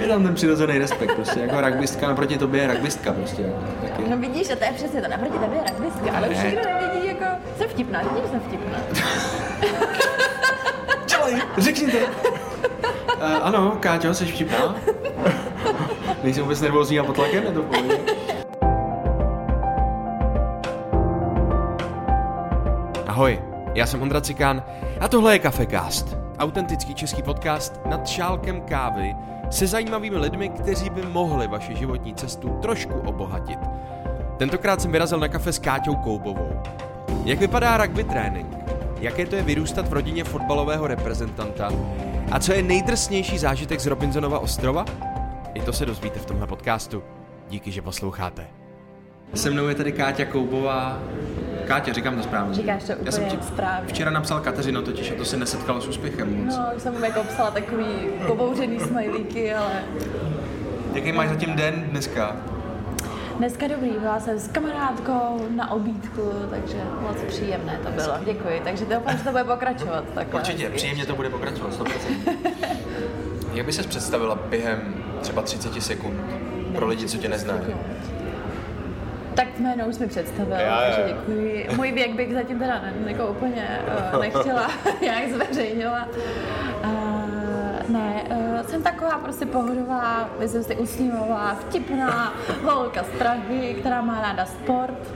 je tam ten přirozený respekt, prostě jako rugbystka naproti tobě je rugbystka prostě. Jako, taky. No vidíš, že to je přesně to, naproti tebe je rugbystka, ale už nikdo nevidí, jako, jsem vtipná, vidíš, že jsem vtipná. Dělej, řekni to. Uh, ano, Káťo, jsi vtipná? Nejsem vůbec nervózní a pod tlakem, je to pohodě? Ahoj, já jsem Ondra Cikán a tohle je Cafecast. Autentický český podcast nad šálkem kávy se zajímavými lidmi, kteří by mohli vaši životní cestu trošku obohatit. Tentokrát jsem vyrazil na kafe s Káťou Koubovou. Jak vypadá rugby trénink? Jaké to je vyrůstat v rodině fotbalového reprezentanta? A co je nejdrsnější zážitek z Robinsonova ostrova? I to se dozvíte v tomhle podcastu. Díky, že posloucháte. Se mnou je tady Káťa Koubová. Káťa, říkám to správně. Říkáš to Já jsem úplně ti správně. Včera napsal Kateřino totiž a to se nesetkalo s úspěchem moc. No, jsem mu jako psala takový pobouřený smajlíky, ale Jaký máš zatím den dneska? dneska dobrý, byla jsem s kamarádkou na obídku, takže moc příjemné to bylo, děkuji. Takže doufám, že to bude pokračovat. Takhle. Určitě, příjemně to bude pokračovat, 100%. Jak by ses představila během třeba 30 sekund pro lidi, co tě neznají? Tak jméno už mi představil, jo, takže děkuji. Můj věk bych zatím teda ne, jako úplně uh, nechtěla nějak zveřejňovat. Uh, ne, uh, jsem taková prostě pohodová, myslím si usmívavá, vtipná holka z Prahy, která má ráda sport.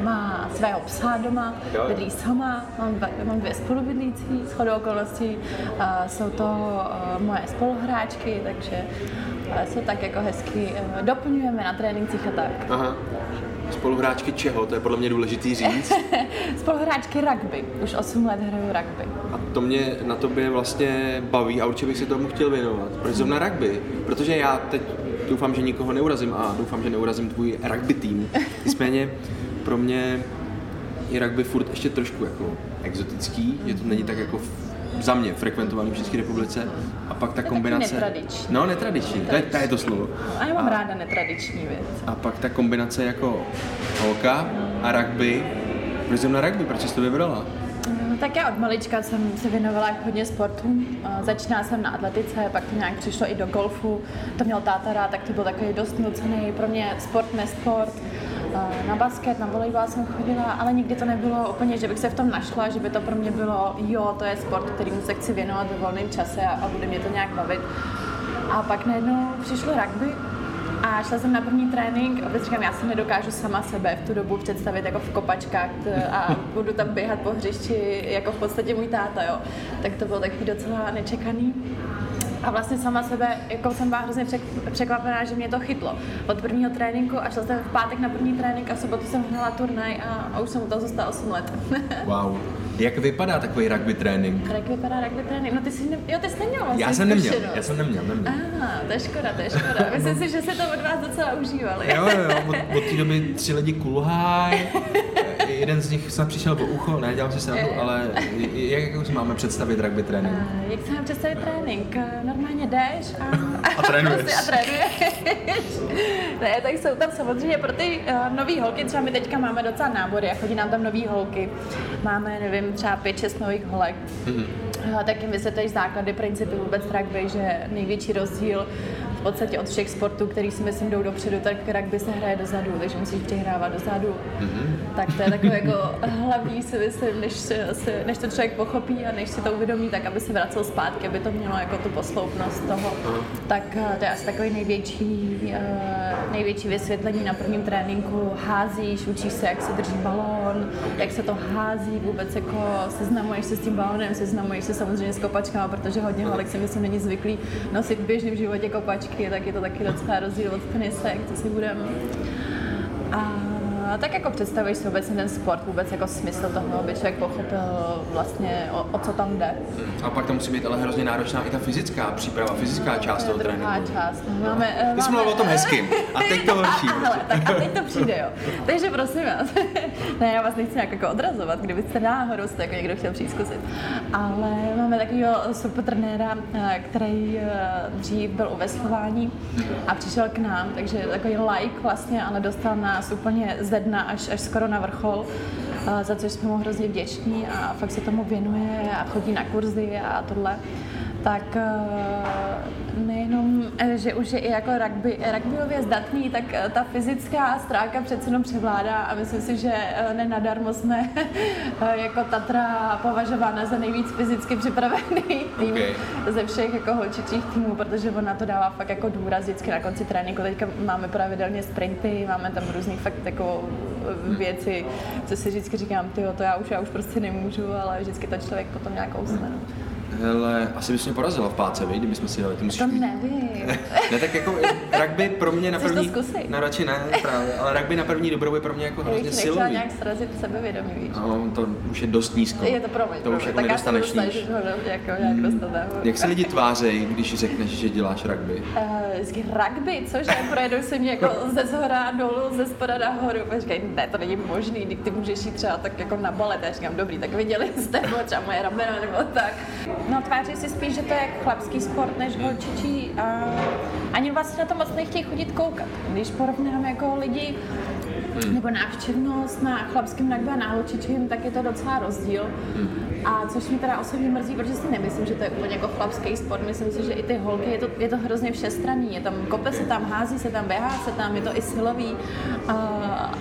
Má svého psa doma, bydlí sama, mám, dva, mám dvě spolubydlící, s chodou okolností uh, jsou to uh, moje spoluhráčky, takže se tak jako hezky uh, doplňujeme na trénincích a tak. Aha. Spoluhráčky čeho? To je podle mě důležitý říct. Spoluhráčky rugby. Už 8 let hraju rugby. A to mě na tobě vlastně baví a určitě bych se tomu chtěl věnovat. Proč zrovna rugby? Protože já teď doufám, že nikoho neurazím a doufám, že neurazím tvůj rugby tým. Nicméně pro mě je rugby furt ještě trošku jako exotický, že to není tak jako za mě frekventovaný v České republice. A pak ta taky kombinace... netradiční. No, netradiční, to je, to je to slovo. A já mám ráda netradiční věc. A pak ta kombinace jako holka a rugby. Proč zrovna rugby? Proč jsi to vybrala? No, tak já od malička jsem se věnovala hodně sportům. A Začínala jsem na atletice, pak to nějak přišlo i do golfu. To měl táta rád, tak to byl takový dost nucený. Pro mě sport, nesport. A Na basket, na volejbal jsem chodila, ale nikdy to nebylo úplně, že bych se v tom našla, že by to pro mě bylo, jo, to je sport, kterým se chci věnovat ve volném čase a, a bude mě to nějak bavit. A pak najednou přišlo rugby a šla jsem na první trénink a říkám, já si nedokážu sama sebe v tu dobu představit jako v kopačkách a budu tam běhat po hřišti jako v podstatě můj táta, jo. Tak to bylo takový docela nečekaný. A vlastně sama sebe, jako jsem byla hrozně přek- překvapená, že mě to chytlo. Od prvního tréninku a šla jsem v pátek na první trénink a v sobotu jsem hrála turnaj a, a už jsem u toho zůstala 8 let. Wow. Jak vypadá takový rugby trénink? jak vypadá rugby trénink? No ty jsi, ne, jo, ty jsi neměl vlastně Já jsem neměl, zkušenost. já jsem neměl, neměl. Aha, to je škoda, to je škoda. Myslím si, že se to od vás docela užívali. Jo, jo, jo, od, od té doby tři lidi kulhaj, jeden z nich snad přišel po ucho, ne, dělám si srandu, ale jak, jak si máme představit rugby trénink? A Jak se mám představit trénink? Eh, Normálně jdeš a, A trénuješ. prostě a trénuješ. ne, tak jsou tam samozřejmě pro ty uh, nový holky, třeba my teďka máme docela nábory a chodí nám tam nový holky. Máme, nevím, třeba pět, šest nových holek. Mm-hmm. Tak jim vysvětlíš základy, principy vůbec rugby, že největší rozdíl podstatě od všech sportů, který si myslím jdou dopředu, tak rugby se hraje dozadu, takže musíš přihrávat dozadu. Mm-hmm. Tak to je takové jako hlavní si myslím, než, se, než to člověk pochopí a než si to uvědomí, tak aby se vracel zpátky, aby to mělo jako tu posloupnost toho. Tak eh, to je asi takový největší, eh, největší vysvětlení na prvním tréninku. Házíš, učíš se, jak se drží balón, jak se to hází, vůbec jako seznamuješ se s tím balónem, seznamuješ se samozřejmě s kopačkama, protože hodně holek si myslím není zvyklý nosit v běžném životě kopačky, tak je to taky docela rozdíl od tenisek, co si budeme. A tak jako představuješ si vůbec ten sport, vůbec jako smysl toho, aby člověk pochopil vlastně, o, o co tam jde. A pak to musí být ale hrozně náročná i ta fyzická příprava, fyzická část To toho druhá tréninku. část. Máme, eh, Ty jsi máme- mluvil o tom hezkým. A teď to horší. Ale tak a teď to přijde, jo. Takže prosím vás, ne, já vás nechci nějak jako odrazovat, kdybyste náhodou jste jako někdo chtěl přijít zkusit. Ale máme takového super trenéra, eh, který eh, dřív byl u veslování a přišel k nám, takže takový like vlastně, ale dostal nás úplně ze dna až, až skoro na vrchol eh, za což jsme mu hrozně vděční a fakt se tomu věnuje a chodí na kurzy a tohle tak eh, nejenom eh, že už je i jako rugby, rugbyově zdatný, tak eh, ta fyzická stránka přece jenom převládá a myslím si, že nenadarmo jsme jako Tatra považována za nejvíc fyzicky připravený tým okay. ze všech jako holčičích týmů, protože ona to dává fakt jako důraz vždycky na konci tréninku. Teďka máme pravidelně sprinty, máme tam různý fakt jako věci, co si vždycky říkám, tyjo, to já už, já už prostě nemůžu, ale vždycky to člověk potom nějakou sne. Hele, asi bys mě porazila v páce, vy, kdybychom si dali. Ty musíš to nevím. ne, tak jako rugby pro mě na první... to No radši ne, právě, ale rugby na první dobrou je pro mě jako hrozně silový. Já nějak srazit sebevědomí, víš. No, to už je dost nízko. Je to pro mě. To už jako nedostaneš níž. jako nějak dostat Jak se lidi tvářejí, když řekneš, že děláš rugby? Uh, rugby, cože? Projedou se mě jako ze zhora dolů, ze spoda nahoru. A říkají, ne, to není možný, když ty můžeš jít třeba tak jako na balet. Já říkám, dobrý, tak viděli jste třeba moje ramena nebo tak. No tváří si spíš, že to je chlapský sport než holčičí a ani vlastně na to moc nechtějí chodit koukat. Když porovnám jako lidi, nebo návštěvnost na chlapském rugby a na holčičím, tak je to docela rozdíl. A což mi teda osobně mrzí, protože si nemyslím, že to je úplně jako chlapský sport. Myslím si, že i ty holky, je to, je to hrozně všestranný. Je tam kope se tam, hází se tam, běhá se tam, je to i silový. A,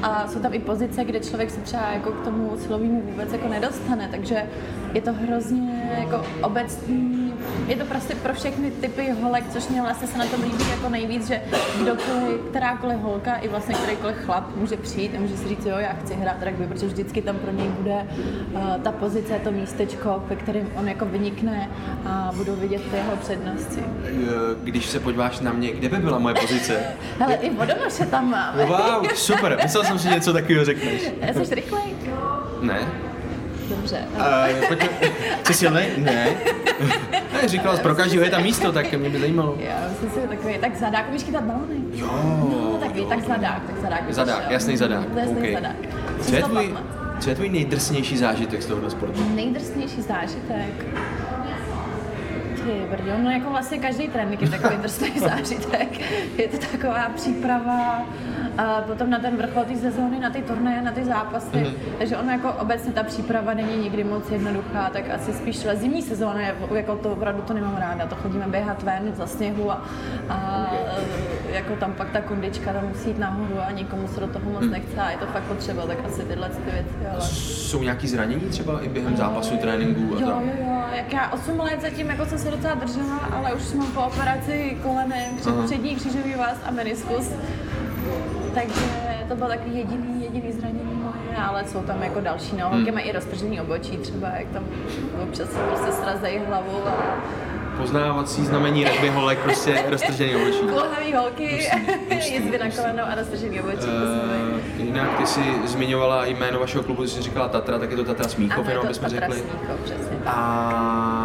a jsou tam i pozice, kde člověk se třeba jako k tomu silovému vůbec jako nedostane. Takže je to hrozně jako obecný je to prostě pro všechny typy holek, což mě vlastně se na tom líbí jako nejvíc, že kdokoliv, kterákoliv holka i vlastně kterýkoliv chlap může přijít a může si říct, jo, já chci hrát rugby, protože vždycky tam pro něj bude uh, ta pozice, to místečko, ve kterém on jako vynikne a budou vidět ty jeho přednosti. Když se podíváš na mě, kde by byla moje pozice? Ale i vodonoše tam máme. Wow, super, myslel jsem si něco takového řekneš. Jsi rychlej? Ne. Dobře. Uh, pojďme, jsi silný? Ne. ne. Říkala, pro každého je tam místo, tak mě by zajímalo. Já myslím si takový, tak zadák, umíš chytat balony? Jo. No, tak, tak zadák, tak zadák. Zadák, jasný zadák. Jasný okay. zadák. Co je, tvůj, co je tvůj nejdrsnější zážitek z tohoto sportu? Nejdrsnější zážitek? Ty brďo, no jako vlastně každý trénink je takový drsný zážitek. Je to taková příprava, a potom na ten vrchol té sezóny, na ty turnaje, na ty zápasy. Mm-hmm. Takže ono jako obecně ta příprava není nikdy moc jednoduchá, tak asi spíš zimní sezóna, jako to opravdu to nemám ráda, to chodíme běhat ven za sněhu a, a jako tam pak ta kondička tam musí jít nahoru a nikomu se do toho moc mm. nechce a je to fakt potřeba, tak asi tyhle ty věci. Ale... Jsou nějaký zranění třeba i během zápasu, tréninku? A jo, jo, jo, jak já 8 let zatím jako jsem se docela držela, ale už mám po operaci kolenem, před, přední křížový vás a meniskus takže to bylo takový jediný, jediný zranění moje, ale jsou tam jako další, no, hmm. mají i roztržený obočí třeba, jak tam občas se prostě srazejí hlavu a poznávací znamení rugby holek, prostě roztržený obočí. Kulhavý holky, jizvy na kolenou a roztržený obočí. Uh, jinak ty jsi zmiňovala jméno vašeho klubu, ty jsi říkala Tatra, tak je to Tatra Smíchov, jenom abychom řekli. Smíchov, přesně. A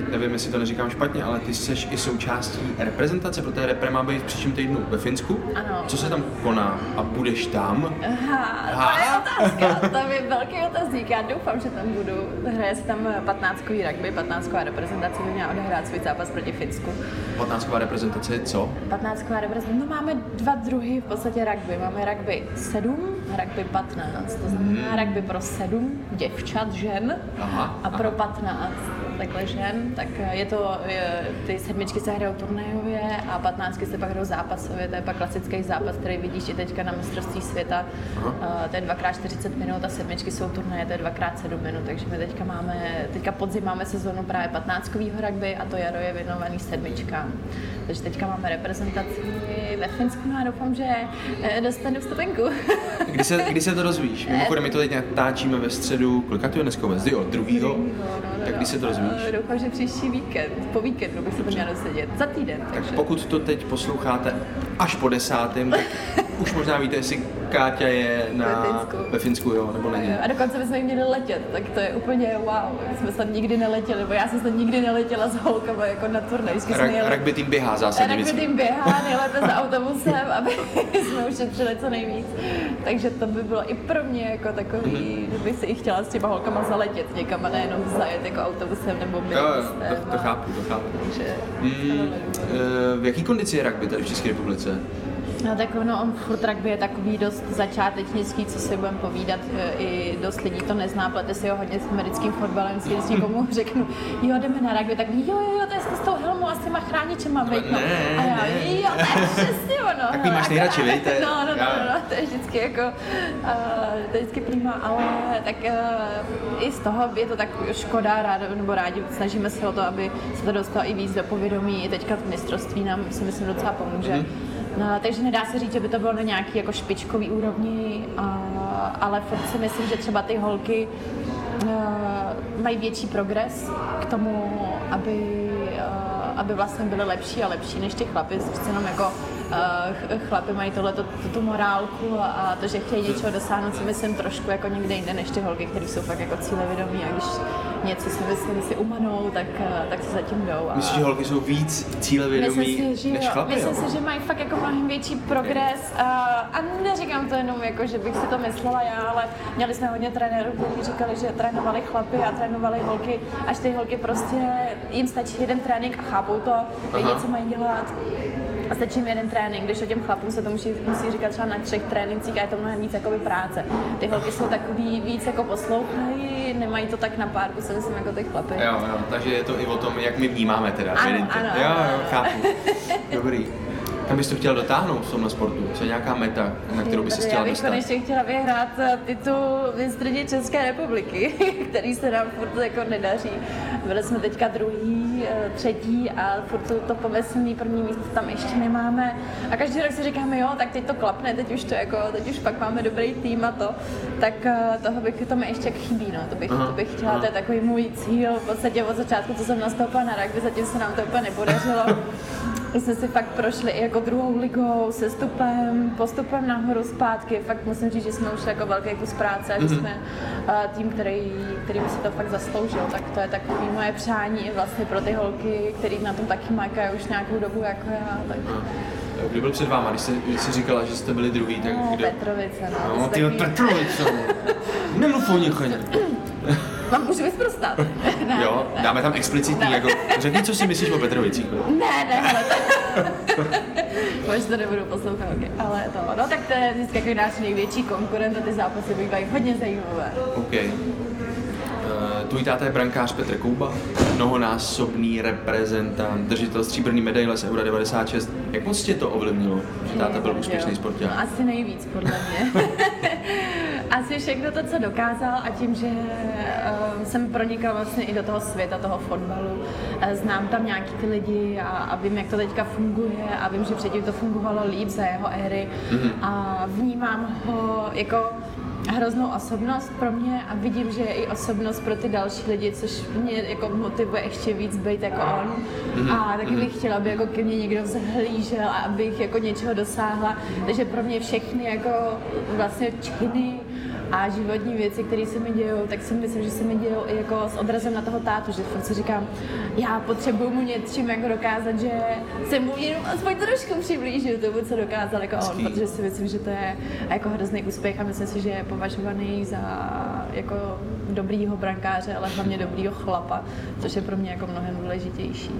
teď nevím, jestli to neříkám špatně, ale ty jsi i součástí reprezentace, protože repre má být v příštím týdnu ve Finsku. Ano. Co se tam koná a budeš tam? Aha, to je otázka, to je velký otazník, já doufám, že tam budu. Hraje se tam 15 rugby, 15 reprezentace by měla odehrát svůj zápas proti Finsku. 15 reprezentace je co? 15 reprezentace, no máme dva druhy v podstatě rugby. Máme rugby 7 a rugby 15. To znamená hmm. rugby pro 7 děvčat, žen aha, a pro 15 takhle žen, tak je to, je, ty sedmičky se hrajou turnajově a patnáctky se pak hrajou zápasově, to je pak klasický zápas, který vidíš i teďka na mistrovství světa, uh, to je dvakrát 40 minut a sedmičky jsou turnaje, to je dvakrát 7 minut, takže my teďka máme, teďka podzim máme sezónu právě 15 rugby a to jaro je věnovaný sedmičkám. Takže teďka máme reprezentaci ve Finsku no a doufám, že eh, dostanu vstupenku. kdy, se, kdy se to dozvíš? Mimochodem, my to teď natáčíme ve středu, kolika to je dneska vůbec? Jo, druhýho. No, no, tak kdy se to dozvíš? Uh, doufám, že příští víkend, po víkendu bych se to měla dosedět. Za týden. Tak takže. pokud to teď posloucháte až po desátém, tak už možná víte, jestli Káťa je na, ve Finsku, ve Finsku jo, nebo není. A dokonce bychom měli letět, tak to je úplně wow. Jsme snad nikdy neletěli, nebo já jsem snad nikdy neletěla s holkama jako na turnaj. Ra- rugby tým běhá zásadně Rugby tým běhá nejlépe za autobusem, aby jsme ušetřili co nejvíc. Takže to by bylo i pro mě jako takový, mm-hmm. bych si i chtěla s těma holkama zaletět někam a nejenom zajet jako autobusem nebo Jo, to, to, chápu, to chápu. Takže, mm, v jaký kondici je rugby tady v České republice? No tak ono, on furt rugby je takový dost začátečnický, co si budeme povídat, e, i dost lidí to nezná, plete si ho hodně s americkým fotbalem, si s někomu řeknu, jo, jdeme na rugby, tak jo, jo, jo, to je s tou helmou, a s těma chráničema, veď, no. a já, jo, to je přesně ono. Takový máš hele, nejradši, viď? To je- No, no, no, no, no, to je vždycky jako, uh, to je vždycky prima, ale tak uh, i z toho je to tak škoda, rád, nebo rádi, snažíme se o to, aby se to dostalo i víc do povědomí, i teďka v mistrovství nám si myslím docela pomůže. Mhm. No, takže nedá se říct, že by to bylo na nějaký jako špičkový úrovni, a, ale furt si myslím, že třeba ty holky uh, mají větší progres k tomu, aby, uh, aby vlastně byly lepší a lepší než ty chlapy. Jenom jako chlapy mají tohle tu, morálku a, to, že chtějí něčeho dosáhnout, si myslím trošku jako někde jinde než ty holky, které jsou fakt jako cílevědomí a když něco si myslím si umanou, tak, uh, tak se zatím jdou. A... Myslíš, že holky jsou víc cílevědomí Myslím si, že než chlapy, Myslím si, že mají fakt jako mnohem větší progres a, a neříkám to jenom jako, že bych si to myslela já, ale měli jsme hodně trenérů, kteří říkali, že trénovali chlapy a trénovali holky, až ty holky prostě jim stačí jeden trénink a chápou to, vědí, co mají dělat. A stačí jim jeden trénink, když o těm chlapům se to musí, musí říkat třeba na třech trénincích a je to mnohem víc jakoby práce. Ty holky jsou takový víc jako poslouchají, nemají to tak na párku, si myslím, jako ty chlapy. Jo, jo, takže je to i o tom, jak my vnímáme teda. Ano, ano, jo, ano, jo, ano. chápu. Dobrý. Kam bys to chtěl dotáhnout v tomhle sportu? Co je nějaká meta, na kterou bys se Já chtěla bych dostat? konečně chtěla vyhrát eh, titul mistrně České republiky, který se nám furt jako nedaří. Byli jsme teďka druhý, eh, třetí a furt to, to pomyslný první místo tam ještě nemáme. A každý rok si říkáme, jo, tak teď to klapne, teď už to jako, teď už pak máme dobrý tým a to. Tak eh, toho bych, to mi ještě chybí, no. To bych, Aha, to bych chtěla, aha. to je takový můj cíl, v podstatě od začátku, co jsem nastoupila na rugby, zatím se nám to úplně nepodařilo. My jsme si fakt prošli i jako druhou ligou, sestupem, postupem nahoru, zpátky. Fakt musím říct, že jsme už jako velký kus práce a že jsme uh, tým, který, který by si to fakt zasloužil. Tak to je takové moje přání i vlastně pro ty holky, který na tom taky makají už nějakou dobu jako já. Tak, Kdo byl před váma, když jsi, když jsi říkala, že jste byli druhý, tak no, kdo? Petrovice, no. No, ty takový- Petrovice, no. Nemluv o nich ani. Mám můžu vysprostat. ne, Jo, ne. dáme tam explicitní, jako, řekni, co si myslíš o Petrovicích. Ne, ne, ale to... Možná to nebudu poslouchat, okay. ale to, no tak to je vždycky jako náš největší konkurent a ty zápasy bývají hodně zajímavé. OK. Uh, tvůj táta je brankář Petr Kouba, mnohonásobný reprezentant, držitel stříbrný medaile z Eura 96. Jak moc tě to ovlivnilo, že táta byl úspěšný No, sporták? asi nejvíc, podle mě. asi všechno to, co dokázal a tím, že uh, jsem pronikal vlastně i do toho světa, toho fotbalu. Uh, znám tam nějaký ty lidi a, a vím, jak to teďka funguje a vím, že předtím to fungovalo líp za jeho éry Mhm. a vnímám ho jako hroznou osobnost pro mě a vidím, že je i osobnost pro ty další lidi, což mě jako motivuje ještě víc být jako on. A taky bych chtěla, aby jako ke mně někdo vzhlížel a abych jako něčeho dosáhla. Takže pro mě všechny jako vlastně činy a životní věci, které se mi dějou, tak si myslím, že se mi dějou i jako s odrazem na toho tátu, že furt si říkám, já potřebuju mu něčím jako dokázat, že se mu jenom aspoň trošku přiblížil tomu, co dokázal jako on, protože si myslím, že to je jako hrozný úspěch a myslím si, že je považovaný za jako dobrýho brankáře, ale hlavně dobrýho chlapa, což je pro mě jako mnohem důležitější.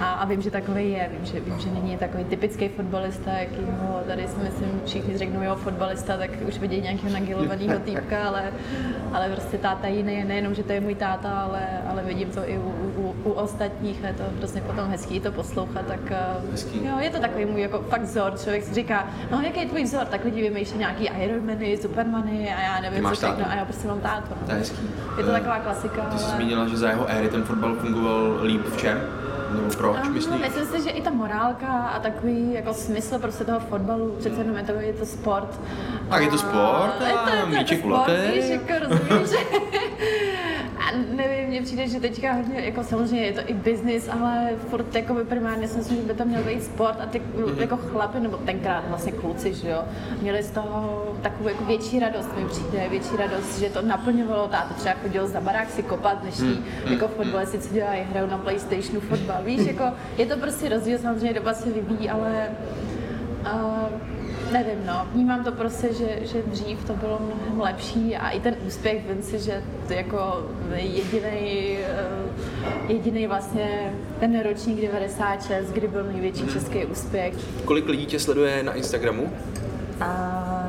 A, a vím, že takový je, vím, že, vím, že není takový typický fotbalista, jakýho tady si myslím, všichni řeknou jeho fotbalista, tak už vidějí nějakého nagilovaného týpka, ale, ale prostě táta jiný je nejenom, že to je můj táta, ale, ale vidím to i u, u, u ostatních a je to prostě potom hezký to poslouchat, tak eh, Hezký. jo, je to takový můj jako fakt vzor, člověk si říká, no jaký je tvůj vzor, tak lidi vymýšlí nějaký Ironmany, Supermany a já nevím, co všechno, a já prostě mám tátu. To je hezký. Je to taková klasika, Ty jsi ale- zmínila, že za jeho éry ten fotbal fungoval líp v čem? Nebo proč, Ano, myslíš? myslím si, že i ta morálka a takový jako smysl prostě toho fotbalu, přece jenom je to, je to sport. Tak je to sport je to, a je to, je míček to sport, kulatý. víš, jako rozumíš. A nevím, mně přijde, že teďka hodně, jako samozřejmě je to i business, ale furt jako by primárně si myslím, že by to měl být sport a ty Mhm. jako chlapy, nebo tenkrát vlastně kluci, že jo, měli z toho takovou jako větší radost, mi přijde, větší radost, že to naplňovalo, táto třeba chodil za barák si kopat, dnešní Mhm. jako fotbalisti, co dělají, hrajou na Playstationu fotbal, víš, jako je to prostě rozdíl, samozřejmě doba se vyvíjí, ale uh, nevím, no, vnímám to prostě, že, že dřív to bylo mnohem lepší a i ten úspěch, vím si, že to jako jediný, jediný vlastně ten ročník 96, kdy byl největší český úspěch, Kolik lidí tě sleduje na Instagramu? a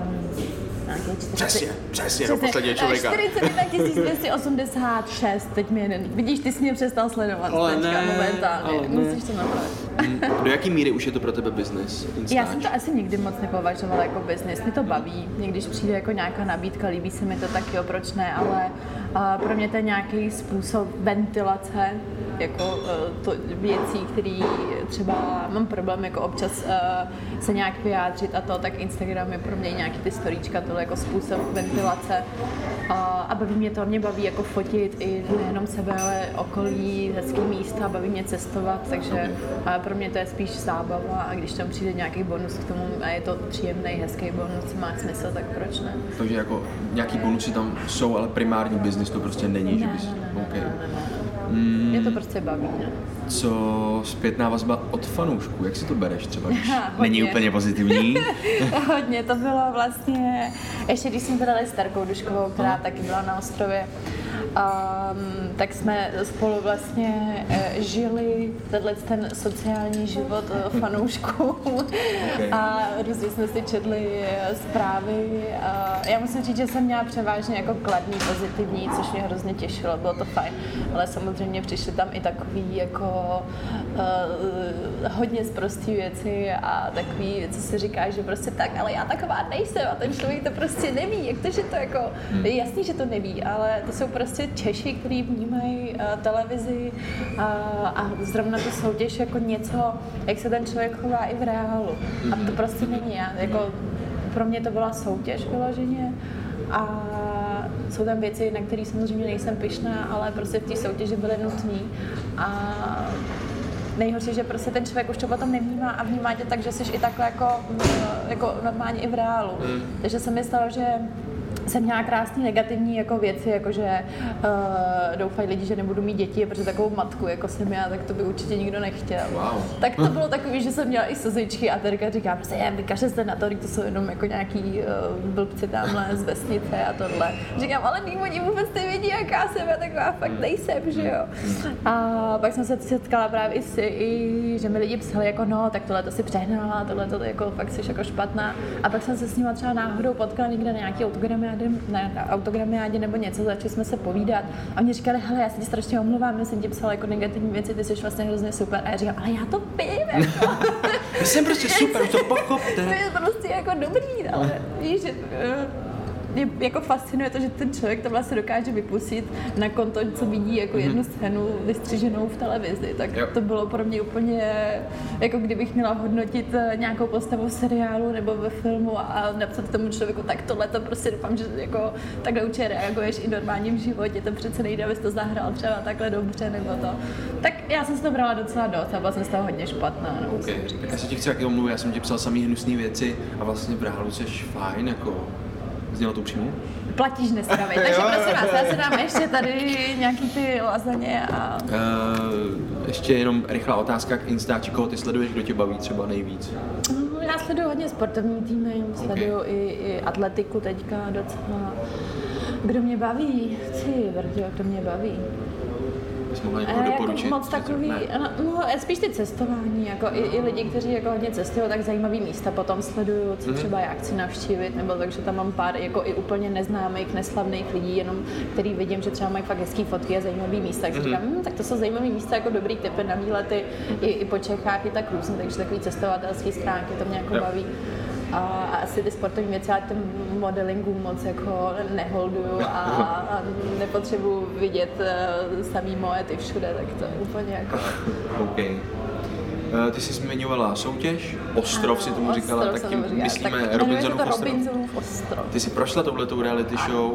nějakých Přesně, přesně, do posledního člověka. 41 286, teď mi jeden. Vidíš, ty jsi mě přestal sledovat Ale teďka ne, momentálně. ale ne. Musíš to napravit. Mm, Do jaký míry už je to pro tebe business? Já jsem to asi nikdy moc nepovažovala jako business. Mě to baví. Když přijde jako nějaká nabídka, líbí se mi to taky, jo, proč ne, ale uh, pro mě to je nějaký způsob ventilace jako uh, to věcí, který třeba mám problém jako občas uh, se nějak vyjádřit a to, tak Instagram je pro mě nějaký ty storíčka, tohle jako způsob ventilace. A baví mě to, mě baví jako fotit i nejenom sebe, ale okolí, hezký místa, baví mě cestovat, takže pro mě to je spíš zábava a když tam přijde nějaký bonus k tomu a je to příjemný, hezký bonus, má smysl, tak proč ne? Takže jako nějaký bonusy tam jsou, ale primární business to prostě není, že Ne, bys... ne, ne, ne, okay. ne, ne, ne. Mě to prostě baví, ne? Co zpětná vazba od fanoušků, jak si to bereš třeba, když není úplně pozitivní? Hodně, to bylo vlastně, ještě když jsme dali s Terkou Duškovou, která Aha. taky byla na ostrově, um, tak jsme spolu vlastně uh, žili tenhle ten sociální život uh, fanoušků a různě jsme si četli uh, zprávy. Já musím říct, že jsem měla převážně jako kladný, pozitivní, což mě hrozně těšilo, bylo to fajn, ale samozřejmě přišly tam i takový jako uh, hodně zprostý věci a takový, co si říká, že prostě tak, ale já taková nejsem a ten člověk to prostě neví, jak to, že to jako, je jasný, že to neví, ale to jsou prostě Češi, kteří vnímají uh, televizi a, a zrovna tu soutěž jako něco, jak se ten člověk chová i v reálu. A to prostě není já, jako pro mě to byla soutěž vyloženě a jsou tam věci, na které samozřejmě nejsem pyšná, ale prostě v té soutěži byly nutné. A nejhorší, že prostě ten člověk už to potom nevnímá a vnímá tě tak, že jsi i takhle jako, jako normálně i v reálu. Takže se mi stalo, že jsem měla krásný negativní jako věci, jako že uh, doufají lidi, že nebudu mít děti, protože takovou matku, jako jsem já, tak to by určitě nikdo nechtěl. Wow. Tak to bylo takový, že jsem měla i slzičky a Terka říká, prostě je, vykaže se na to, to jsou jenom jako nějaký uh, blbci tamhle z vesnice a tohle. Říkám, ale ní oni vůbec nevědí, jaká jsem, já taková fakt nejsem, že jo. A pak jsem se setkala právě i, si, i že mi lidi psali jako no, tak tohle to si přehnala, tohle to jako fakt jsi jako špatná. A pak jsem se s nimi třeba náhodou potkala někde na nějaký autogramiádě, na, na autogramiádě nebo něco, začali jsme se povídat. A oni říkali, hele, já se ti strašně omluvám, já jsem ti psala jako negativní věci, ty jsi vlastně hrozně super. A já říkám, ale já to vím, jako. Já jsem prostě super, už to to pochopte. je prostě jako dobrý, ale víš, že eh, mě jako fascinuje to, že ten člověk to vlastně dokáže vypustit na konto, co vidí jako jednu scénu vystřiženou v televizi. Tak Jo. to bylo pro mě úplně, jako kdybych měla hodnotit eh, nějakou postavu v seriálu nebo ve filmu a napsat tomu člověku, tak tohle to prostě doufám, že jako takhle určitě reaguješ i v normálním životě, to přece nejde, abys to zahrál třeba takhle dobře nebo to. Tak já jsem si to brala docela dost a byla jsem z toho hodně špatná. No, Okay. Tak já se ti chci taky omluvit, já jsem ti psal samý hnusné věci a vlastně v reálu jsi fajn, jako znělo to přímo? Platíš dneska, vej. Takže prosím vás, já si dám ještě tady nějaký ty lazaně a... Uh, ještě jenom rychlá otázka k Instači, koho ty sleduješ, kdo tě baví třeba nejvíc? No, Já sleduju hodně sportovní týmy, sleduju i, i atletiku teďka docela. Kdo mě baví? Ty, Vrďo, kdo mě baví? Bys mohla někoho jako doporučit? moc takový, no, no, spíš ty cestování, jako i, i lidi, kteří jako hodně cestují, tak zajímavý místa potom sleduju, co Mhm. třeba já chci navštívit, nebo takže tam mám pár jako i úplně neznámých, neslavných lidí, jenom který vidím, že třeba mají fakt hezký fotky a zajímavý místa, tak si říkám, hm, tak to jsou zajímavý místa, jako dobrý typy na výlety, i, i po Čechách, i tak různě, takže takový cestovatelský stránky, to mě jako Jo. baví. A, a asi ty sportovní věci, já tím modelingu moc jako neholduju a, a nepotřebuji vidět uh, samý moety všude, tak to je úplně jako... OK. Eh, Ty jsi zmiňovala soutěž, ostrov si tomu říkala, tak tím říká. myslíme tak Robinsonův to ostrov. Robinsonův ostrov. Ty jsi prošla touhletou reality show,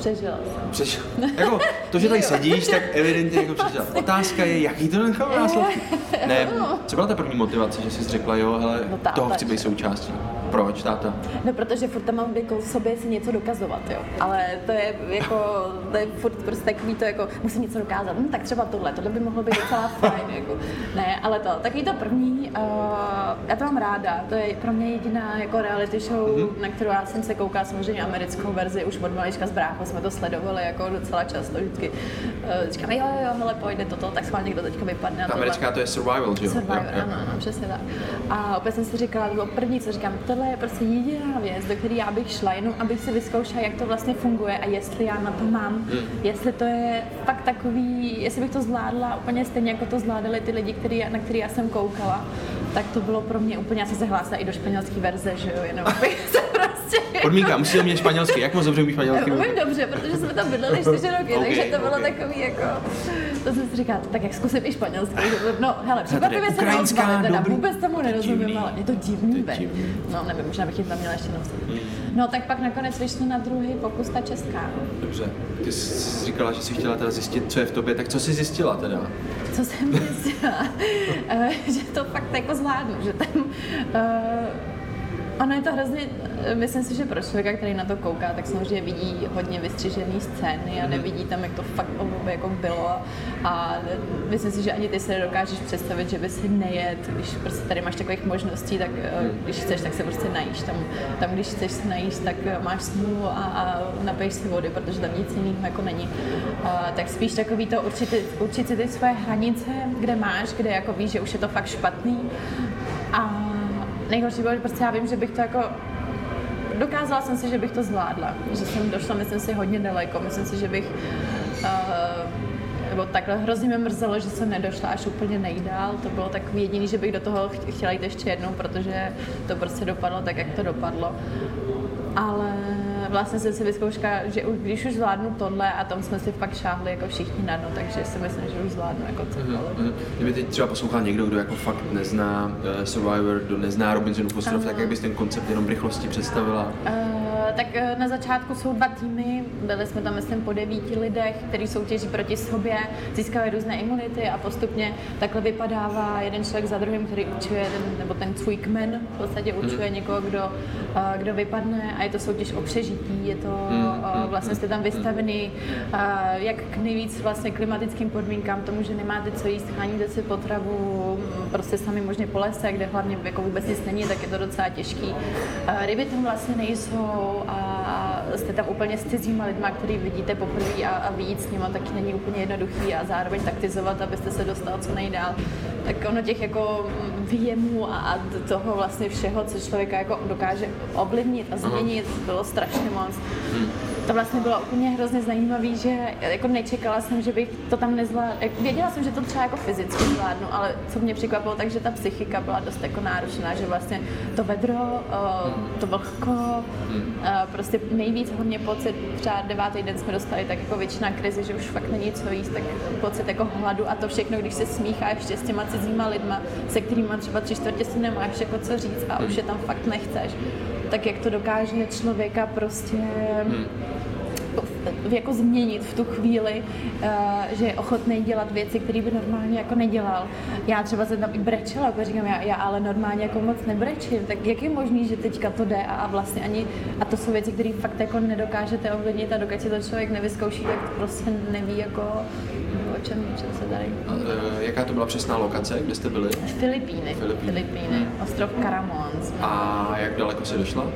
Přežila jsem. Přeš, jako, to, že tady sedíš, tak evidentně jako přežila. Otázka je, jaký to nechal následky. Ne, co byla ta první motivace, že jsi řekla, jo, hele, No táta, toho chci být součástí. Proč, táta? No, protože furt tam mám jako sobě si něco dokazovat, jo. Ale to je jako, to je furt prostě takový to jako, musím něco dokázat, hm, tak třeba tohle, tohle by mohlo být docela fajn, jako. Ne, ale to, takový to první, uh, já to mám ráda, to je pro mě jediná jako reality show, Mhm. mm-hmm. na kterou já jsem se koukala samozřejmě americkou verzi už od malička s bráchou jsme to sledovali jako docela často vždycky. Uh, říkáme, jo, jo, hele, pojde toto, tak schválně někdo teďka vypadne. Ta americká to je survival, že jo? Survivor, ano, ano, přesně tak. A opět jsem si říkala, to bylo první, co říkám, tohle je prostě jediná věc, do které já bych šla, jenom abych si vyzkoušela, jak to vlastně funguje a jestli já na to mám, hmm. jestli to je fakt takový, jestli bych to zvládla úplně stejně, jako to zvládali ty lidi, který, na který já jsem koukala, tak to bylo pro mě úplně, já jsem se hlásila i do španělské verze, že jo, jenom abych se prostě... Podmínka, musí mít španělský, jak moc dobře umí španělsky? Umím dobře, protože jsme tam bydleli čtyři roky, okay, takže to bylo okay. takový jako, to jsem si říkala, tak jak zkusit i španělsky, no hele, překvapivě se neozvali, teda vůbec tomu nerozumím, ale je to divný, ve. No nevím, možná bych jim tam měla ještě nosit. Hmm. No tak pak nakonec vyšlo na druhý pokus ta česká. Dobře, ty jsi říkala, že jsi chtěla teda zjistit, co je v tobě, tak co jsi zjistila teda? Co jsem zjistila? Eh, že to fakt jako zvládnu, že tam uh, Ono je to hrozně, myslím si, že pro člověka, který na to kouká, tak samozřejmě vidí hodně vystřižený scény a mhm. nevidí tam, jak to fakt jako bylo. A myslím si, že ani ty se nedokážeš představit, že by si nejet, když prostě tady máš takových možností, tak eh, mhm. když chceš, tak se prostě najíš. Tam, tam když chceš se najíst, tak eh, máš smůlu a, a napiješ si vody, protože tam nic jiného jako není. A, tak spíš takový to určit, určit si ty svoje hranice, kde máš, kde jako víš, že už je to fakt špatný. A nejhorší bylo, že prostě já vím, že bych to jako dokázala jsem si, že bych to zvládla, že jsem došla, myslím si, hodně daleko, myslím si, že bych uh, nebo takhle hrozně mě mrzelo, že jsem nedošla až úplně nejdál. To bylo takový jediný, že bych do toho chtěla jít ještě jednou, protože to prostě dopadlo tak, jak to dopadlo. Ale vlastně jsem si vyzkoušela, že už, když už zvládnu tohle a tam jsme si fakt šáhli jako všichni na dno, takže si myslím, že už zvládnu jako cokoliv. Mm-hmm. Kdyby teď třeba poslouchal někdo, kdo jako fakt nezná uh, Survivor, kdo nezná Robinsonův ostrov, uh, tak jak bys ten koncept jenom v rychlosti představila? Uh, tak uh, na začátku jsou dva týmy, byli jsme tam myslím po devíti lidech, kteří soutěží proti sobě, získávají různé imunity a postupně takhle vypadává jeden člověk za druhým, který určuje, ten, nebo ten tvůj kmen v podstatě určuje mm. někoho, kdo, uh, kdo vypadne a je to soutěž o přežití, je to, uh, vlastně jste tam vystavený jak k nejvíc vlastně klimatickým podmínkám, tomu, že nemáte co jíst, chráníte si potravu, prostě sami možně po lese, kde hlavně jako vůbec nic není, tak je to docela těžký. Ryby tam vlastně nejsou, a jste tam úplně s cizíma lidma, který vidíte poprvé a, a víc s nima taky není úplně jednoduchý a zároveň taktizovat, abyste se dostal co nejdál. Tak ono těch jako výjemů a, a toho vlastně všeho, co člověka jako dokáže ovlivnit a změnit, bylo strašně moc. To vlastně bylo úplně hrozně zajímavé, že jako nečekala jsem, že bych to tam nezvládla. Věděla jsem, že to třeba jako fyzicky zvládnu, ale co mě překvapilo, takže ta psychika byla dost jako náročná, že vlastně to vedro, to vlhko, prostě nejvíc hodně pocit, třeba devátý den jsme dostali tak jako většina krizi, že už fakt není co jíst, tak pocit jako hladu a to všechno, když se smíchá ještě s těma cizíma lidma, se kterými třeba tři čtvrtě si nemáš jako co říct a už je tam fakt nechceš tak jak to dokáže člověka prostě hmm jako změnit v tu chvíli, eh, že je ochotný dělat věci, které by normálně jako nedělal. Já třeba jsem tam i brečela, jako říkám, já, já ale normálně jako moc nebrečím, tak jak je možný, že teďka to jde a, vlastně ani, a to jsou věci, které fakt jako nedokážete ovlivnit a dokud si to člověk nevyzkouší, tak prostě neví jako o čem, čem se tady. A, e, jaká to byla přesná lokace, kde jste byli? Filipíny. Filipíny. Filipíny. Hmm. Ostrov Karamons. A jak daleko se došla?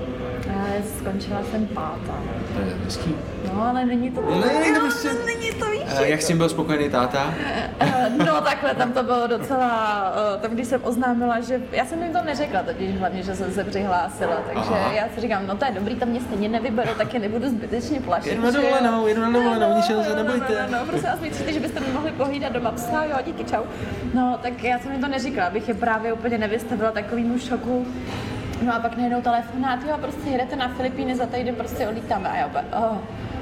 Skončila jsem pátá. To je hezký. No, ale není to to. Ne, no, prostě... není to víš. Jak s tím byl spokojený táta? Eh, no takhle, tam to bylo docela, eh, tam když jsem oznámila, že, já jsem jim to neřekla totiž hlavně, že jsem se přihlásila, takže Aha. já si říkám, no to je dobrý, tam mě stejně nevyberu, tak je nebudu zbytečně plašit. Jedu na dovolenou, jedu na dovolenou, no, ničeho se nebojte. No, no, prostě vás myslíte, že byste mi mohli pohlídat doma psa, jo, díky, čau. No, tak já jsem jim to neříkala, abych je právě úplně nevystavila takovýmu šoku. No a pak najednou telefonát, jo, prostě jedete na Filipíny, za týden prostě odlítáme. A já opět, oh,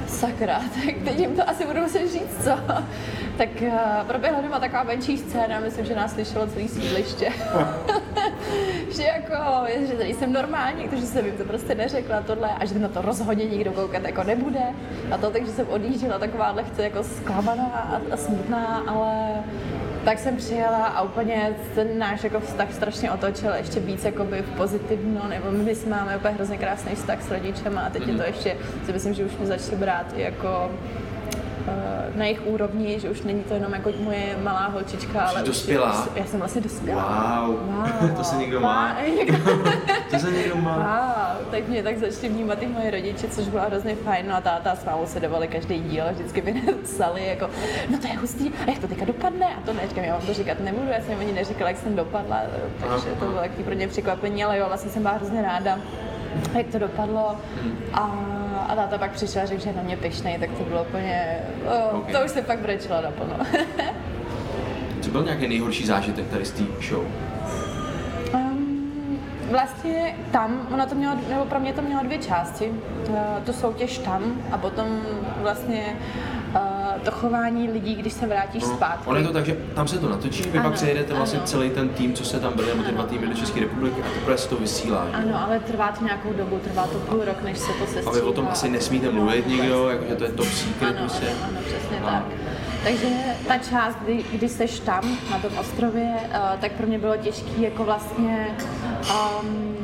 sakra, tak teď jim to asi budu muset říct, co? tak uh, proběhla doma taková menší scéna, myslím, že nás slyšelo celý sídliště. že jako, že tady jsem normální, takže jsem jim to prostě neřekla tohle a že na to rozhodně nikdo koukat jako nebude. A to takže jsem odjížděla taková lehce jako zklamaná a, a smutná, ale tak jsem přijela a úplně ten náš jako vztah strašně otočil ještě víc jakoby v pozitivno, nebo my jsme máme úplně hrozně krásný vztah s rodičem a teď mm. je to mhm. ještě, si myslím, že už mi začali brát i jako na jejich úrovni, že už není to jenom jako moje malá holčička, ale už, dospělá. já jsem vlastně dospělá. Wow, wow. to se někdo má. to se někdo má. Wow, tak mě tak začali vnímat i moje rodiče, což bylo hrozně fajn. No a táta s mámou se dovali každý díl a vždycky mi psali jako, no to je hustý, a jak to teďka dopadne? A to neříkám, já vám to říkat nebudu, já jsem ani neříkala, jak jsem dopadla, takže to bylo taky pro ně překvapení, ale jo, vlastně jsem byla hrozně ráda jak to dopadlo. A, a táta pak přišel a řekl, že je na mě pišnej, tak to bylo úplně, oh, okay. to už se pak brečelo naplno. Co byl nějaký nejhorší zážitek tady z té show? Um, vlastně tam, ono to mělo, nebo pro mě to mělo dvě části. Tu soutěž tam a potom vlastně to chování lidí, když se vrátíš no, zpátky. Ono je to tak, že tam se to natočí, vy ano, pak přejedete vlastně ano. celý ten tým, co se tam byli, nebo ty dva týmy do České republiky a teprve se to vysílá. Že? Ano, ale trvá to nějakou dobu, trvá to půl rok, než se to sestříhá. A vy o tom asi nesmíte mluvit nikdo, jakože to je top secret. Ano, prostě. ano, ano, přesně no. tak. Takže ta část, kdy, kdy seš tam, na tom ostrově, uh, tak pro mě bylo těžké jako vlastně um,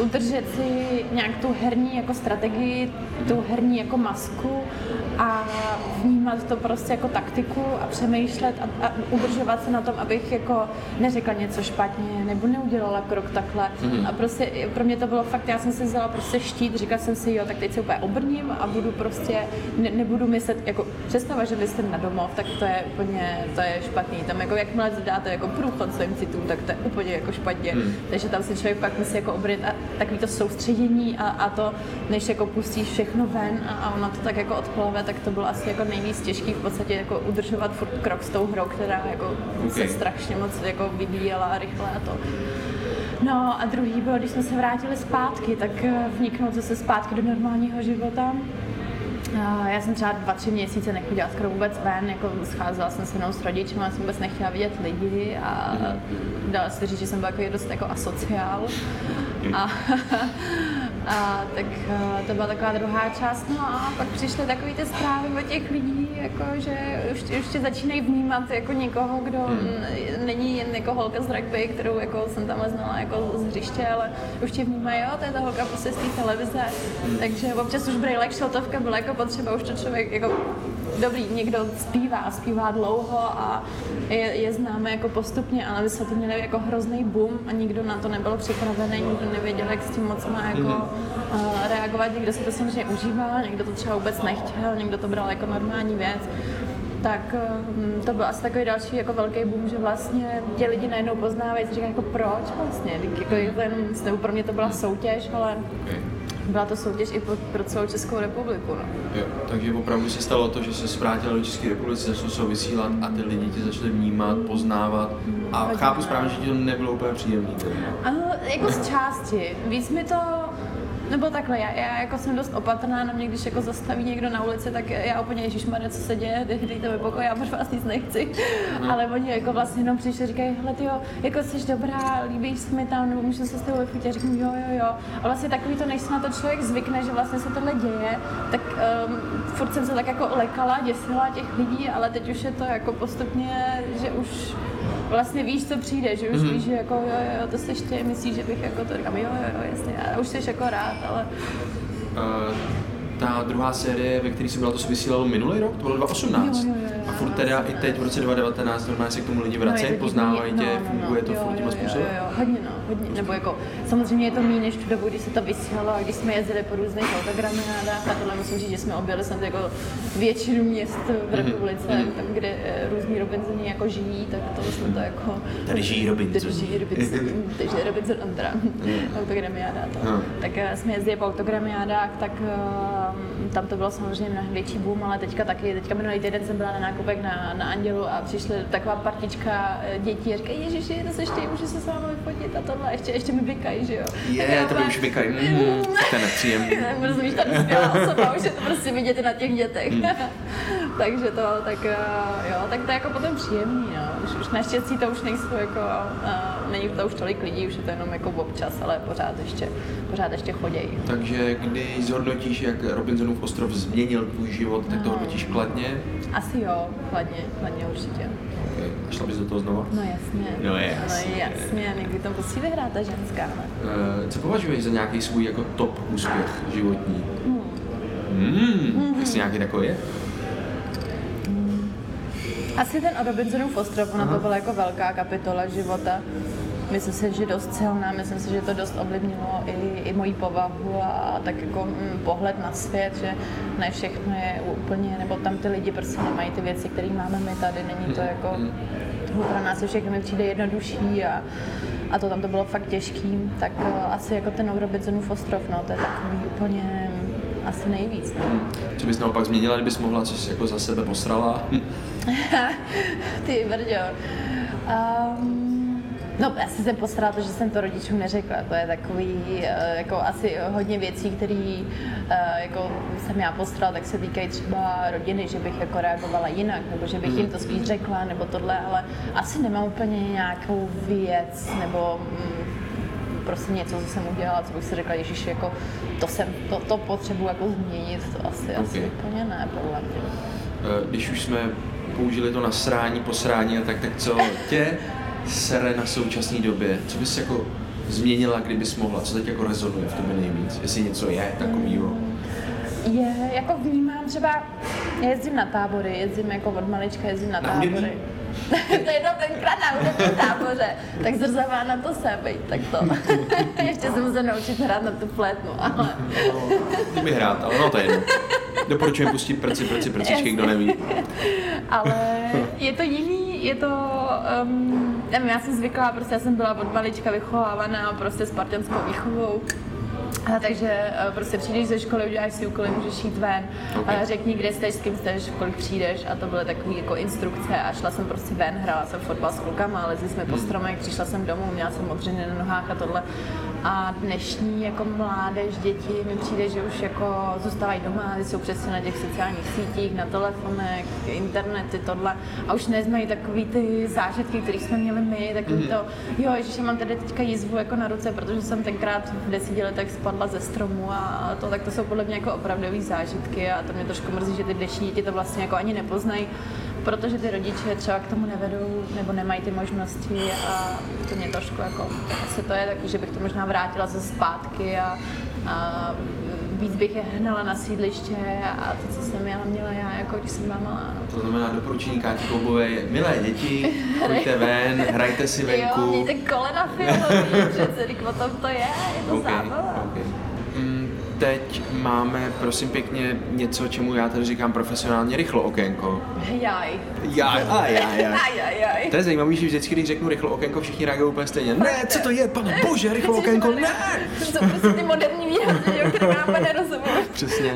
udržet si nějak tu herní jako strategii, tu herní jako masku a vnímat to prostě jako taktiku a přemýšlet a, a udržovat se na tom, abych jako neřekla něco špatně nebo neudělala krok takhle. Mm-hmm. A prostě pro mě to bylo fakt, já jsem si vzala prostě štít, říkala jsem si, jo, tak teď se úplně obrním a budu prostě, ne, nebudu myslet, jako představa, že myslím na domov, tak to je úplně, to je špatný. Tam jako jakmile dáte jako průchod svým citům, tak to je úplně jako špatně. Mm. Takže tam si člověk pak musí jako obrnit a takový to soustředění a, a to, než jako pustíš všechno ven a, a ono to tak jako odplave, tak to bylo asi jako nejvíc těžký v podstatě jako udržovat furt krok s tou hrou, která jako okay. se strašně moc jako vyvíjela rychle a to. No a druhý bylo, když jsme se vrátili zpátky, tak eh, vniknout zase zpátky do normálního života. Já jsem třeba dva, tři měsíce nechodila skoro vůbec ven, jako scházela jsem se jenom s rodičem, jsem vůbec nechtěla vidět lidi a mm. dala se říct, že jsem byla jako dost jako asociál. A, a tak to byla taková druhá část. No a pak přišly takové ty zprávy o těch lidí, jako, že už, už tě začínají vnímat jako někoho, kdo hmm. není jen jako holka z rugby, kterou jako jsem tam znala jako z hřiště, ale už tě vnímají, jo, to je ta holka prostě z té televize. Hmm. Takže občas už brýlek šiltovka byla jako potřeba, už to člověk jako dobrý, někdo zpívá, zpívá dlouho a je, je známe jako postupně, ale vy se to měli jako hrozný boom a nikdo na to nebyl připravený, nikdo nevěděl, jak s tím moc má jako uh, reagovat, někdo se to samozřejmě užíval, někdo to třeba vůbec nechtěl, někdo to bral jako normální věc tak um, to byl asi takový další jako velký boom, že vlastně tě lidi najednou poznávají, říkají jako proč vlastně, jako, jako, pro mě to byla soutěž, ale byla to soutěž i pro celou Českou republiku. No. Jo, takže opravdu se stalo to, že se vrátila do České republiky, začalo se vysílat a ty lidi tě začali vnímat, poznávat a Hodně, chápu správně, že ti to nebylo úplně příjemné. Jako z části. Víc mi to nebo takhle, já, já jako jsem dost opatrná na mě, když jako zastaví někdo na ulici, tak já úplně Ježíš co se děje, dejte mi pokoj, já už vás nic nechci. Hmm. Ale oni jako vlastně jenom přišli a říkají, hele ty jo, jako jsi dobrá, líbíš se mi tam, nebo můžu se s tebou vyfotit, říkám jo, jo, jo. A vlastně takový to, než se na to člověk zvykne, že vlastně se tohle děje, tak um, furt jsem se tak jako lekala, děsila těch lidí, ale teď už je to jako postupně, že už vlastně víš, co přijde, že už mm-hmm. víš, že jako jo, jo, to seš ty, myslíš, že bych jako to říkám, jo, jo, jo, jasně, a už jsi jako rád, ale... Uh, ta druhá série, ve které jsem byla, to se vysílalo minulý rok, to bylo 2018. Jo, jo, jo, a furt teda i teď v roce 2019 normálně se k tomu lidi vracejí, no, poznávají tě, no, funguje no, to furt tím způsobem. Jo, jo, hodně hodně, nebo jako samozřejmě je to méně než tu dobu, kdy se to vysílalo a když jsme jezdili po různých autogramiádách a tohle musím říct, že jsme objeli snad jako většinu měst v mhm, republice, mm-hmm. tam, kde eh, různí Robinsoni jako žijí, tak to jsme to jako... Tady žijí Robinsoni. Tady žijí Robinsoni, takže Robinson Ondra, mm. autogramiáda. To. Mm. Tak eh, jsme jezdili po autogramiádách, tak uh, tam to bylo samozřejmě mnohem větší boom, ale teďka taky, teďka minulý týden jsem byla na nákupek na, na Andělu a přišly taková partička dětí a říkají, ježiši, to seš ty, můžu se s vámi vyfotit a tohle, ještě, ještě mi vykají, že jo. Je, to by už vykají, mm, to je nepříjemný. Rozumíš, ta osoba, už je to prostě vidět na těch dětech. Mm. Takže to, tak jo, tak to je jako potom příjemný, no. Už, už naštěstí to už nejsou jako, uh, není to už tolik lidí, už je to jenom jako občas, ale pořád ještě, pořád ještě chodějí. Takže když zhodnotíš, jak Robinsonův ostrov změnil tvůj život, tak to no. hodnotíš kladně? Asi jo, kladně, kladně určitě. Okay. A šla bys do toho znova? No jasně. No jasně. No jasně, někdy tam musí vyhrát ta ženská. Ne? Uh, co považuješ za nějaký svůj jako top úspěch životní? Hmm. Hmm, mm. jestli nějaký takový je? Asi ten Robinsonův ostrov, ona to byla jako velká kapitola života. Myslím si, že dost silná, myslím si, že to dost ovlivnilo i, i moji povahu a tak jako mm, pohled na svět, že ne všechno je úplně, nebo tam ty lidi prostě nemají ty věci, které máme my tady, není to jako, pro nás je všechno mi přijde jednodušší a, a to tam to bylo fakt těžký, tak uh, asi jako ten Robinsonův ostrov, no, to je takový úplně asi nejvíc. No. Co bys naopak změnila, kdybys mohla, co jsi jako za sebe posrala? Ty brďo. Um, No, já jsem se postarala to, že jsem to rodičům neřekla. To je takový, eh, jako asi hodně věcí, které eh, jako jsem já postarala, tak se týkají třeba rodiny, že bych jako reagovala jinak, nebo že bych jim to spíš řekla, nebo tohle, ale asi nemám úplně nějakou věc, nebo mm, prostě něco, co jsem udělala, co bych si řekla, Ježíš, jako to, jsem, to, to potřebuji jako změnit, to asi, okay. asi úplně ne, podle mě. Eh, když už jsme použili to nasrání, posrání a tak, tak co tě sere na současné době? Co bys jako změnila, kdybys mohla? Co teď jako rezonuje v tobě nejvíc? Jestli něco je takového? Je, jako vnímám třeba, jezdím na tábory, jezdím jako od malička, jezdím na, na tábory. to je tenkrát na hudebním táboře, tak zrzavá na to se být, tak to. Ještě jsem se naučit hrát na tu flétnu, ale... no, hrát, ale no to je jedno. Doporučuji pustit prci, prci, prcičky, kdo neví. ale je to jiný, je to, um, nevím, já jsem zvyklá, prostě já jsem byla od malička vychovávaná prostě spartanskou výchovou a takže eh, prostě přijdeš ze školy, uděláš si úkoly, můžeš jít ven, okay. a řekni, kde jsi, s kým jsi, kolik přijdeš. A to byly takové jako instrukce. A šla jsem prostě ven, hrála jsem fotbal s klukama, lezli jsme po stromech, přišla jsem domů, měla jsem modřiny na nohách a tohle a dnešní jako mládež, děti, mi přijde, že už jako zůstávají doma, jsou přesně na těch sociálních sítích, na telefonech, internety, tohle. A už neznají takový ty zážitky, které jsme měli my, takový mm-hmm. to, jo, že mám tady teďka jízvu jako na ruce, protože jsem tenkrát v deseti letech spadla ze stromu a to, tak to jsou podle mě jako opravdové zážitky a to mě trošku mrzí, že ty dnešní děti to vlastně jako ani nepoznají protože ty rodiče třeba k tomu nevedou nebo nemají ty možnosti a to mě trošku jako, asi to je taky, že bych to možná vrátila ze zpátky a, a víc bych je hnala na sídliště a to, co jsem měla, měla já, jako když jsem byla malá. No. To znamená doporučení Káti Koubové, milé děti, pojďte ven, hrajte si venku. Jo, mějte kolena fialový, přece, o tom to je, je to okay, zábava. Okay teď máme, prosím pěkně, něco, čemu já tady říkám profesionálně rychlo okénko. Jaj. Jaj, aj, aj, aj. aj, aj. To je zajímavé, že vždycky, když řeknu rychlo okénko, všichni reagují úplně stejně. Ne, co to je, pane bože, rychlo okénko, ne! To jsou prostě ty moderní výrazy, které nám nerozumím. Přesně.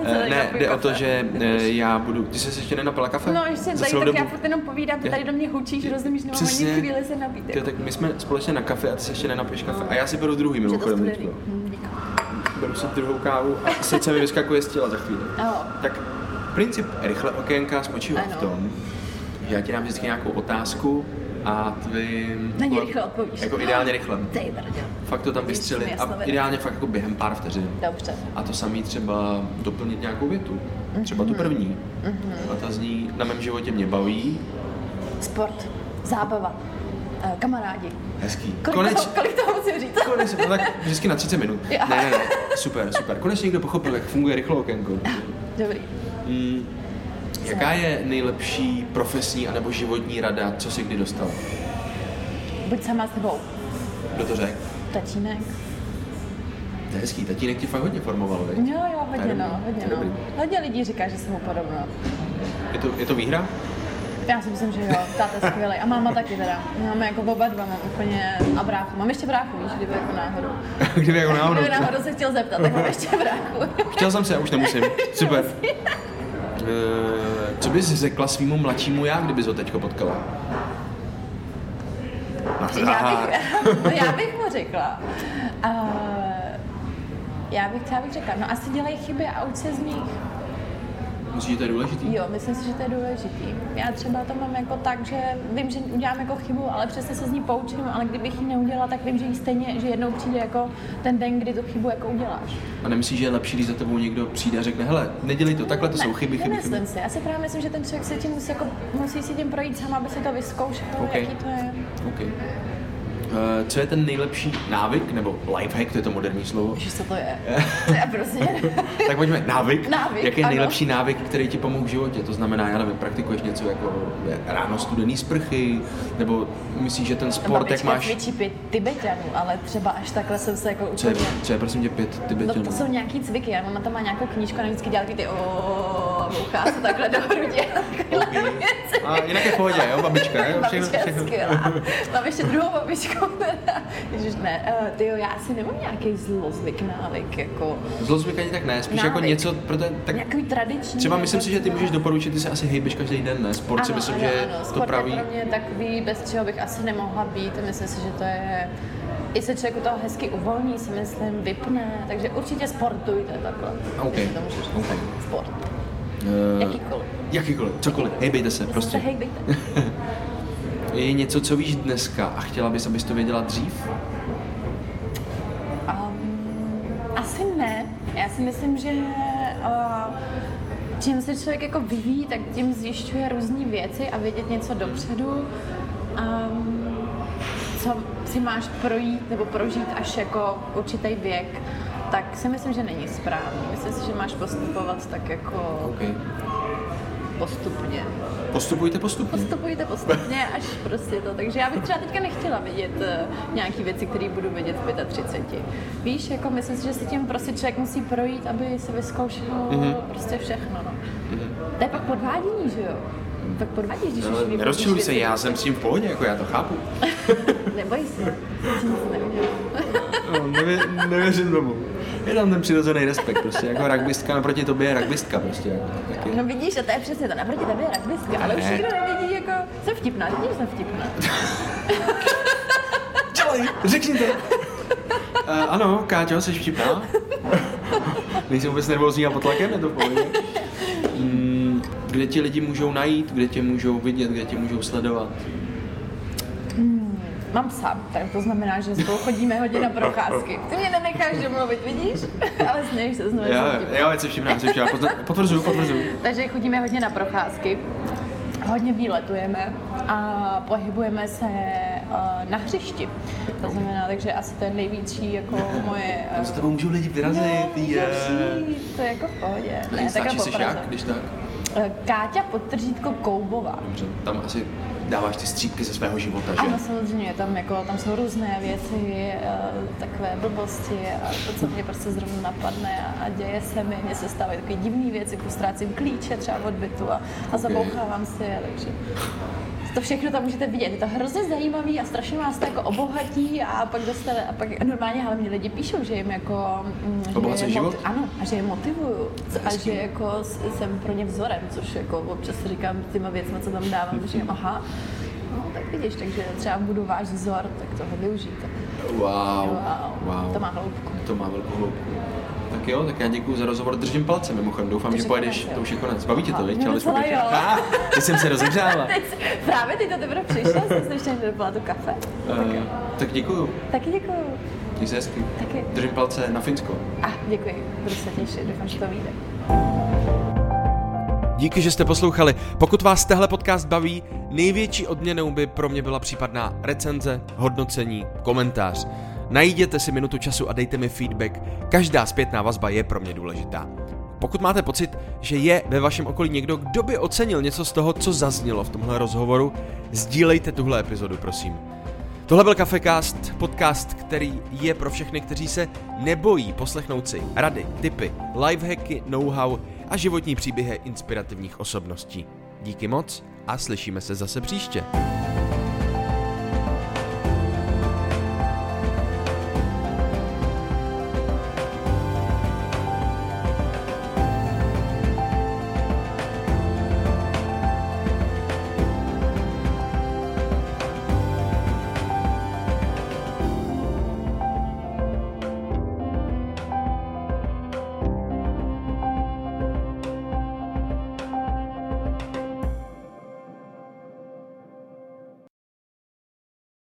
Uh, ne, jde o to, že uh, já budu, ty jsi se ještě nenapila kafe? No, ještě tady, tak dobu? já furt jenom povídám, ty tady do mě hučíš, rozumíš, nemám ani chvíli se napít. tak my jsme společně na kafe a ty se ještě nenapiješ kafe. A já si beru druhý mimochodem beru si druhou kávu a srdce mi vyskakuje z těla za chvíli. Oh. Tak princip rychle okénka spočívá v tom, že já ti dám vždycky nějakou otázku a ty... Na ně rychle odpovíš. Jako ideálně rychle. Fakt to tam vystřelit a ideálně fakt jako během pár vteřin. Dobře. A to samý třeba doplnit nějakou větu. Třeba tu mhm. první. Mm-hmm. A ta zní, na mém životě mě baví. Sport, zábava, eh, kamarádi, Hezký. Kolik, Koneč... toho, kolik toho musím říct? Konečně, no tak vždycky na 30 minut. Ne, ne, ne, super, super. Konečně někdo pochopil, jak funguje rychlo okénko. Dobrý. Mm, jaká je nejlepší profesní anebo životní rada, co jsi kdy dostal? Buď sama s tebou. Kdo to řekl? Tatínek. To je hezký, tatínek ti fakt hodně formoval, veď? Jo, jo, hodně no, hodně no. Hodně lidí říká, že jsem mu podobná. Je to, je to výhra? Já si myslím, že jo, táta je skvělý. A máma taky teda. Máme jako oba dva, mám úplně a bráchu. Mám ještě bráchu, víš, kdyby jako náhodou. kdyby jako náhodou. Kdyby náhodou se chtěl zeptat, tak mám ještě bráchu. chtěl jsem se, už nemusím. Super. Uh, co bys řekla svýmu mladšímu já, kdybys ho teďko potkala? Já bych, no já bych mu řekla. Uh, já bych, třeba bych řekla, no asi dělají chyby a uč se z nich. Myslíš, že to je důležitý? Jo, myslím si, že to je důležitý. Já třeba to mám jako tak, že vím, že udělám jako chybu, ale přesně se z ní poučím, ale kdybych ji neudělala, tak vím, že jí stejně, že jednou přijde jako ten den, kdy tu chybu jako uděláš. A nemyslíš, že je lepší, když za tebou někdo přijde a řekne, hele, nedělej to, takhle to ne, jsou chyby, chyby, chyby. si. Já si právě myslím, že ten člověk se tím musí, jako, musí si tím projít sám, aby si to vyzkoušel, okay. jaký to je. Okay. Uh, co je ten nejlepší návyk, nebo lifehack, to je to moderní slovo? Víš, co to je? To je prostě... tak pojďme, návyk. Návyk, Jaký je ano. nejlepší návyk, který ti pomohl v životě? To znamená, já nevím, praktikuješ něco jako ráno studený sprchy, nebo myslíš, že ten sport, jak Babička máš... cvičí pět Tibetanů, ale třeba až takhle jsem se jako Co je, úplně... co je prosím tě pět No Tibetanů? to jsou nějaký cviky, já mama tam má nějakou knížku a vždycky dělá ty o bouchá se takhle do hrudi a. A jinak je v pohodě, jo, babička, jo? Všechno, Babička je všechno. skvělá. Mám ještě druhou babičku. Ježiš, ne, uh, tyjo, já asi nemám nějaký zlozvyk, návyk, jako Zlozvyk ani tak ne, spíš Návyk. jako něco, proto, tak nějaký tradiční. třeba jako myslím si, že ty můžeš doporučit, ty se asi hejbeš každý den, ne? Sport si Ano, myslím, ano, že je ano. to Sport pravý. je pro mě takový, bez čeho bych asi nemohla být. Myslím si, že to je i se člověk u toho hezky uvolní, si myslím, vypne, takže určitě sportujte takhle. OK, Jestli to můžu říct. OK. Sport. Uh, Jakýkoliv. jakýkoliv, cokoliv, hejbejte se, Prostě. prostě. Hej, bejte. Je něco, co víš dneska a chtěla bys, abys to věděla dřív? Um, asi ne. Já si myslím, že uh, čím se člověk jako vyvíjí, tak tím zjišťuje různé věci a vědět něco dopředu. Um, co si máš projít nebo prožít až jako určitý věk, tak si myslím, že není správný. Myslím si, že máš postupovat tak jako OK. postupně. Postupujte postupně. Postupujte postupně až prostě to. Takže já bych třeba teďka nechtěla vidět uh, nějaké věci, které budu vidět v 35. Víš, jako myslím si, že si tím prostě člověk musí projít, aby se vyzkoušel Mhm. mm-hmm. prostě všechno. No. Mm-hmm. To je pak podvádění, že jo? Pak podvádíš, když už No, vyvodíš nerozčiluj se, já jsem s tím v pohodě, jako já to chápu. Neboj se, nic neudělám. No, nevě, nevěřím tomu. Je tam ten přirozený respekt, prostě jako rugbystka naproti tobě je rugbystka, prostě. Jako, tak je. No vidíš, a to je přesně to, naproti tebe je rugbyska, ale už nikdo nevidí, jako, jsem vtipná, vidíš, jsem vtipná. Dělej, řekni to. Uh, ano, Káťo, jsi vtipná. Nejsem vůbec nervózní a pod tlakem, je to v. Mm, kde ti lidi můžou najít, kde tě můžou vidět, kde tě můžou sledovat. Mám psa, tak to znamená, že spolu chodíme hodně na procházky. Ty mě nenecháš domluvit, vidíš? Ale směješ se znovu. Jo, jsi vtipná, jsi vtipná. Potr- Potvrzuju, potvrzuju. Takže chodíme hodně na procházky, hodně výletujeme a pohybujeme se uh, na hřišti. To znamená, takže asi to je největší jako moje... Tam za tebou můžou lidi vyrazit, no, je. to je jako v pohodě. Ne, jsi Praze. jak, když tak? Eh, Káťa podtržítko Koubová. Dobře, tam asi dáváš ty střípky ze svého života, že? Ano, samozřejmě, tam, jako, tam jsou různé věci, eh, takové blbosti a to, co mě prostě zrovna napadne a, a děje se mi, mně se stávají takové divné věci, jako ztrácím klíče třeba od bytu a, a zabouchávám si je, takže to všechno tam můžete vidět. Je to hrozně zajímavý a strašně vás to jako obohatí a pak dostane, a pak normálně hlavně lidi píšou, že jim jako... mm, je život? Ano, a že je motivuju a že jako jsem pro ně vzorem, což jako občas říkám těma věcmi, co tam dávám, že říkám, aha, no tak vidíš, takže třeba budu váš vzor, tak toho využijte. Wow. Wow, wow. to má hloubku. To má velkou hloubku. Tak jo, tak já děkuji za rozhovor, držím palce mimochodem, doufám, To že pojedeš, to už je konec. Baví tě to, viď? Ah, Teď jsem se rozehřála. Teď, právě teď to teprve přišla, jsem si ještě nedopila tu kafe. No, tak, Eh, jo. tak děkuju, Taky děkuju. měj se hezky. Taky. Držím palce na Finsko. A děkuji, budu se těšit, doufám, že to vyjde. Díky, že jste poslouchali. Pokud vás tehle podcast baví, největší odměnou by pro mě byla případná recenze, hodnocení, komentář. Najděte si minutu času a dejte mi feedback. Každá zpětná vazba je pro mě důležitá. Pokud máte pocit, že je ve vašem okolí někdo, kdo by ocenil něco z toho, co zaznělo v tomhle rozhovoru, sdílejte tuhle epizodu, prosím. Tohle byl Cafecast, podcast, který je pro všechny, kteří se nebojí poslechnout si rady, tipy, lifehacky, know-how a životní příběhy inspirativních osobností. Díky moc a slyšíme se zase příště.